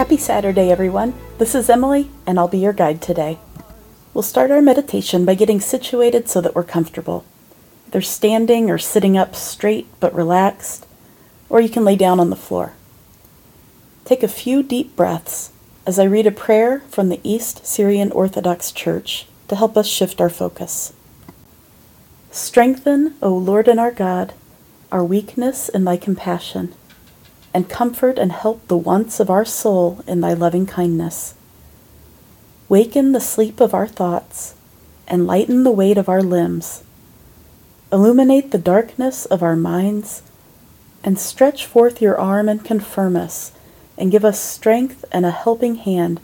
Happy Saturday, everyone. This is Emily, and I'll be your guide today. We'll start our meditation by getting situated so that we're comfortable. Either standing or sitting up straight but relaxed, or you can lay down on the floor. Take a few deep breaths as I read a prayer from the East Syrian Orthodox Church to help us shift our focus. Strengthen, O Lord and our God, our weakness in thy compassion, and comfort and help the wants of our soul in thy loving kindness. Waken the sleep of our thoughts, and lighten the weight of our limbs. Illuminate the darkness of our minds, and stretch forth your arm and confirm us, and give us strength and a helping hand,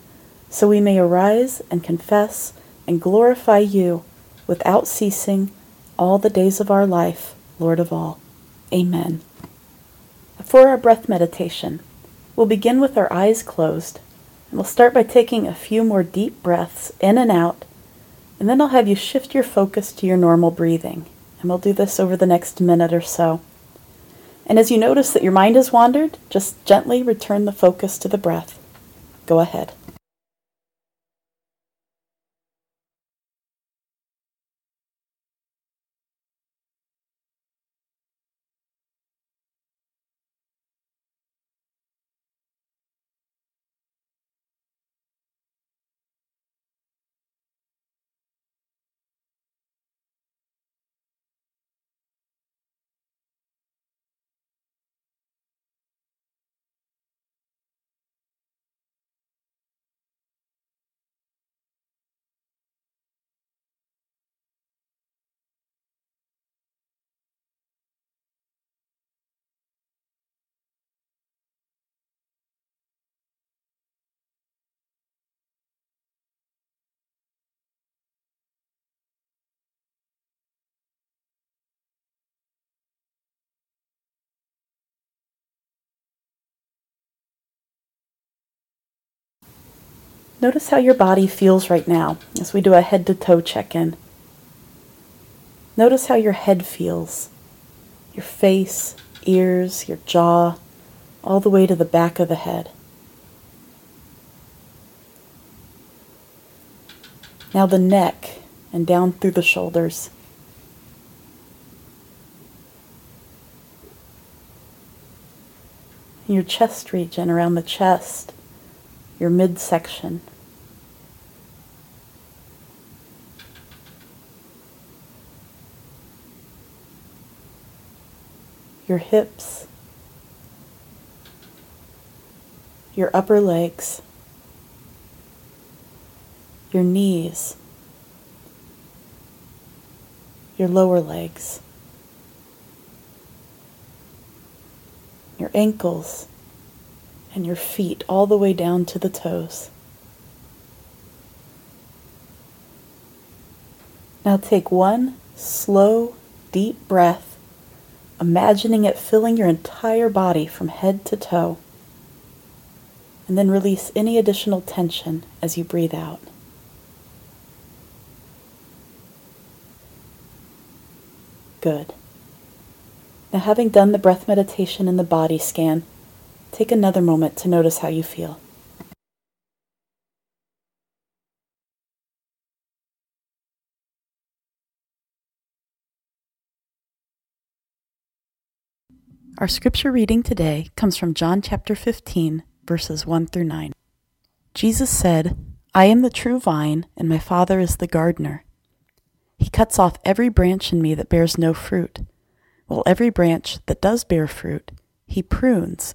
so we may arise and confess and glorify you without ceasing all the days of our life, Lord of all. Amen. For our breath meditation, we'll begin with our eyes closed, and we'll start by taking a few more deep breaths in and out, and then I'll have you shift your focus to your normal breathing, and we'll do this over the next minute or so. And as you notice that your mind has wandered, just gently return the focus to the breath. Go ahead. Notice how your body feels right now as we do a head to toe check in. Notice how your head feels your face, ears, your jaw, all the way to the back of the head. Now the neck and down through the shoulders. Your chest region around the chest your midsection. Your hips, your upper legs, your knees, your lower legs, your ankles and your feet all the way down to the toes. Now take one slow, deep breath, imagining it filling your entire body from head to toe. And then release any additional tension as you breathe out. Good. Now, having done the breath meditation and the body scan, Take another moment to notice how you feel. Our scripture reading today comes from John chapter 15, verses 1 through 9. Jesus said, I am the true vine, and my Father is the gardener. He cuts off every branch in me that bears no fruit, while every branch that does bear fruit, he prunes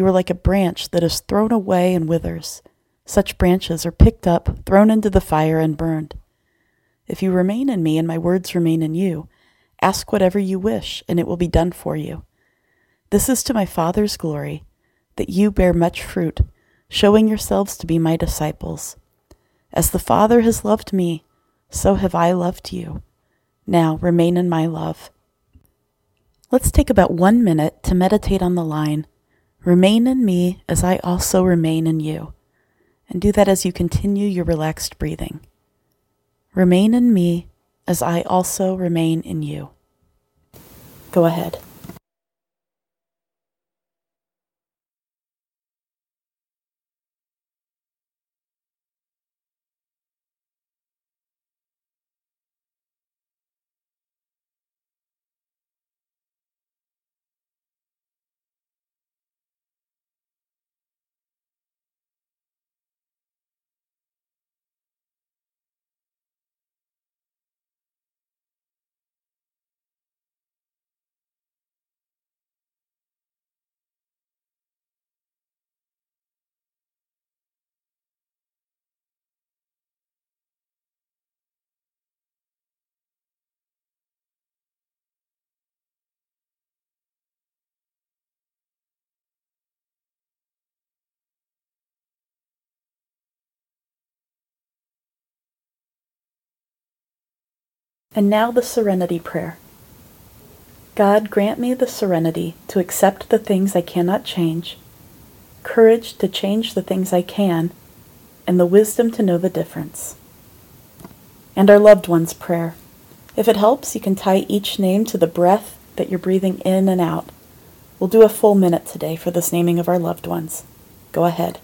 you are like a branch that is thrown away and withers. Such branches are picked up, thrown into the fire, and burned. If you remain in me and my words remain in you, ask whatever you wish, and it will be done for you. This is to my Father's glory, that you bear much fruit, showing yourselves to be my disciples. As the Father has loved me, so have I loved you. Now remain in my love. Let's take about one minute to meditate on the line, Remain in me as I also remain in you. And do that as you continue your relaxed breathing. Remain in me as I also remain in you. Go ahead. And now the Serenity Prayer. God, grant me the serenity to accept the things I cannot change, courage to change the things I can, and the wisdom to know the difference. And our loved ones' prayer. If it helps, you can tie each name to the breath that you're breathing in and out. We'll do a full minute today for this naming of our loved ones. Go ahead.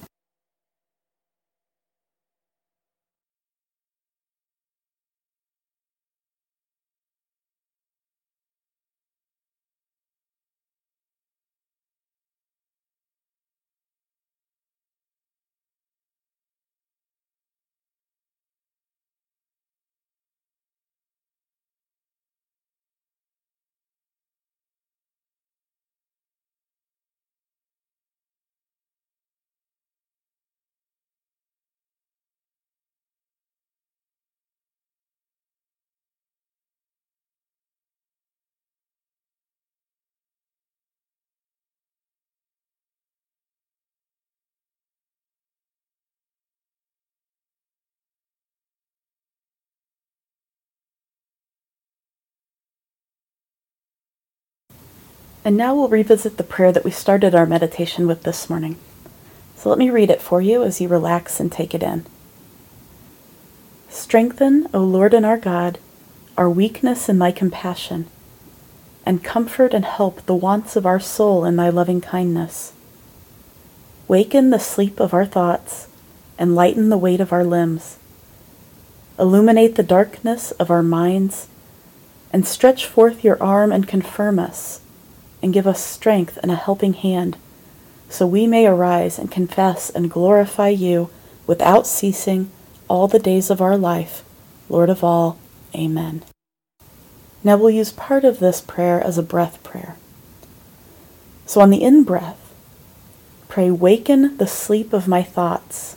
And now we'll revisit the prayer that we started our meditation with this morning. So let me read it for you as you relax and take it in. Strengthen, O Lord and our God, our weakness in thy compassion, and comfort and help the wants of our soul in thy loving kindness. Waken the sleep of our thoughts, and lighten the weight of our limbs. Illuminate the darkness of our minds, and stretch forth your arm and confirm us and give us strength and a helping hand, so we may arise and confess and glorify you without ceasing all the days of our life. Lord of all, Amen. Now we'll use part of this prayer as a breath prayer. So on the in breath, pray, Waken the sleep of my thoughts.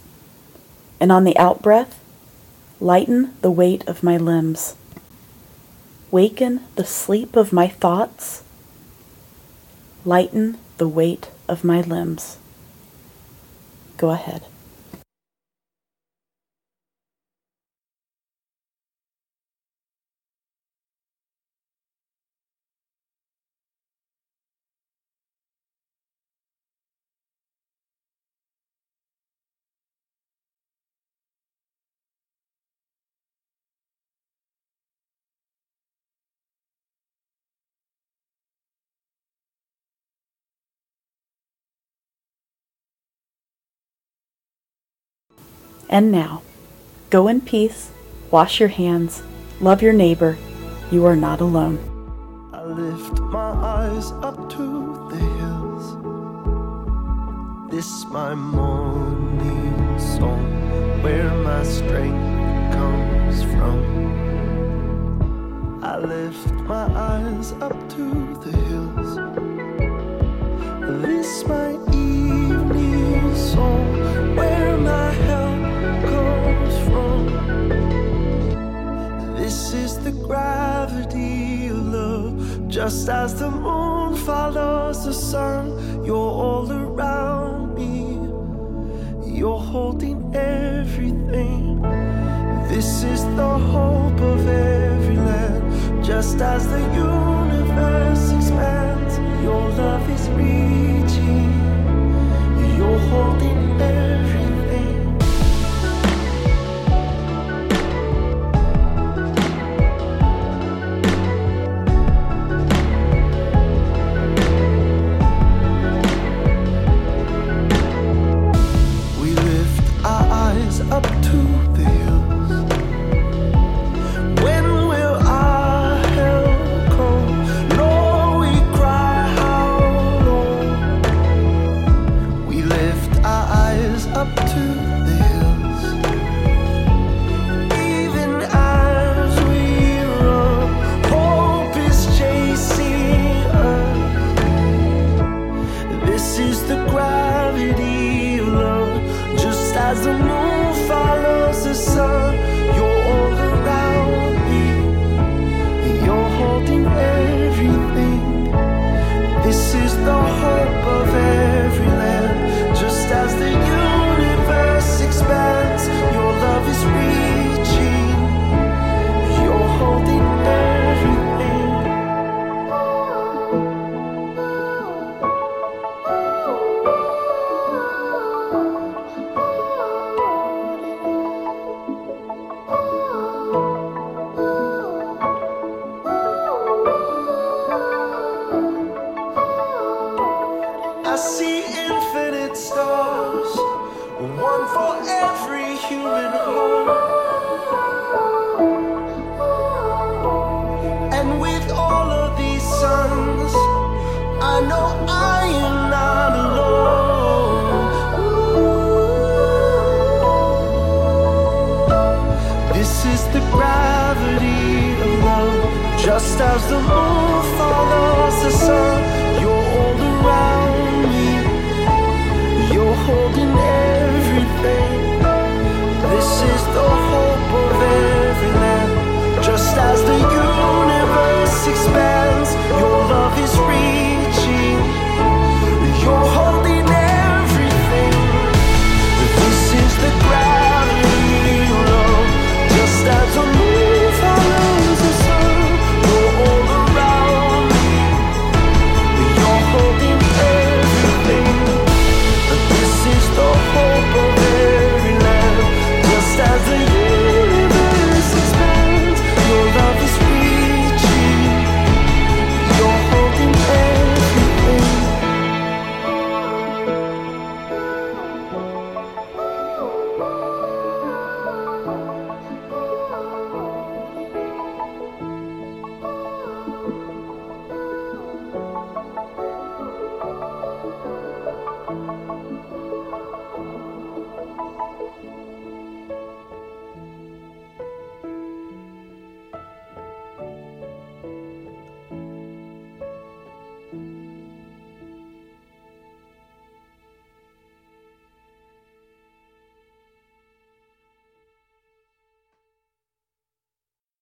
And on the out breath, lighten the weight of my limbs. Waken the sleep of my thoughts lighten the weight of my limbs. Go ahead. And now, go in peace, wash your hands, love your neighbor. You are not alone. I lift my eyes up to the hills. This my morning song, where my strength comes from. I lift my eyes up to the hills. This my evening song, Just as the moon follows the sun, you're all around me. You're holding everything. This is the hope of every land. Just as the universe. As the moon follows.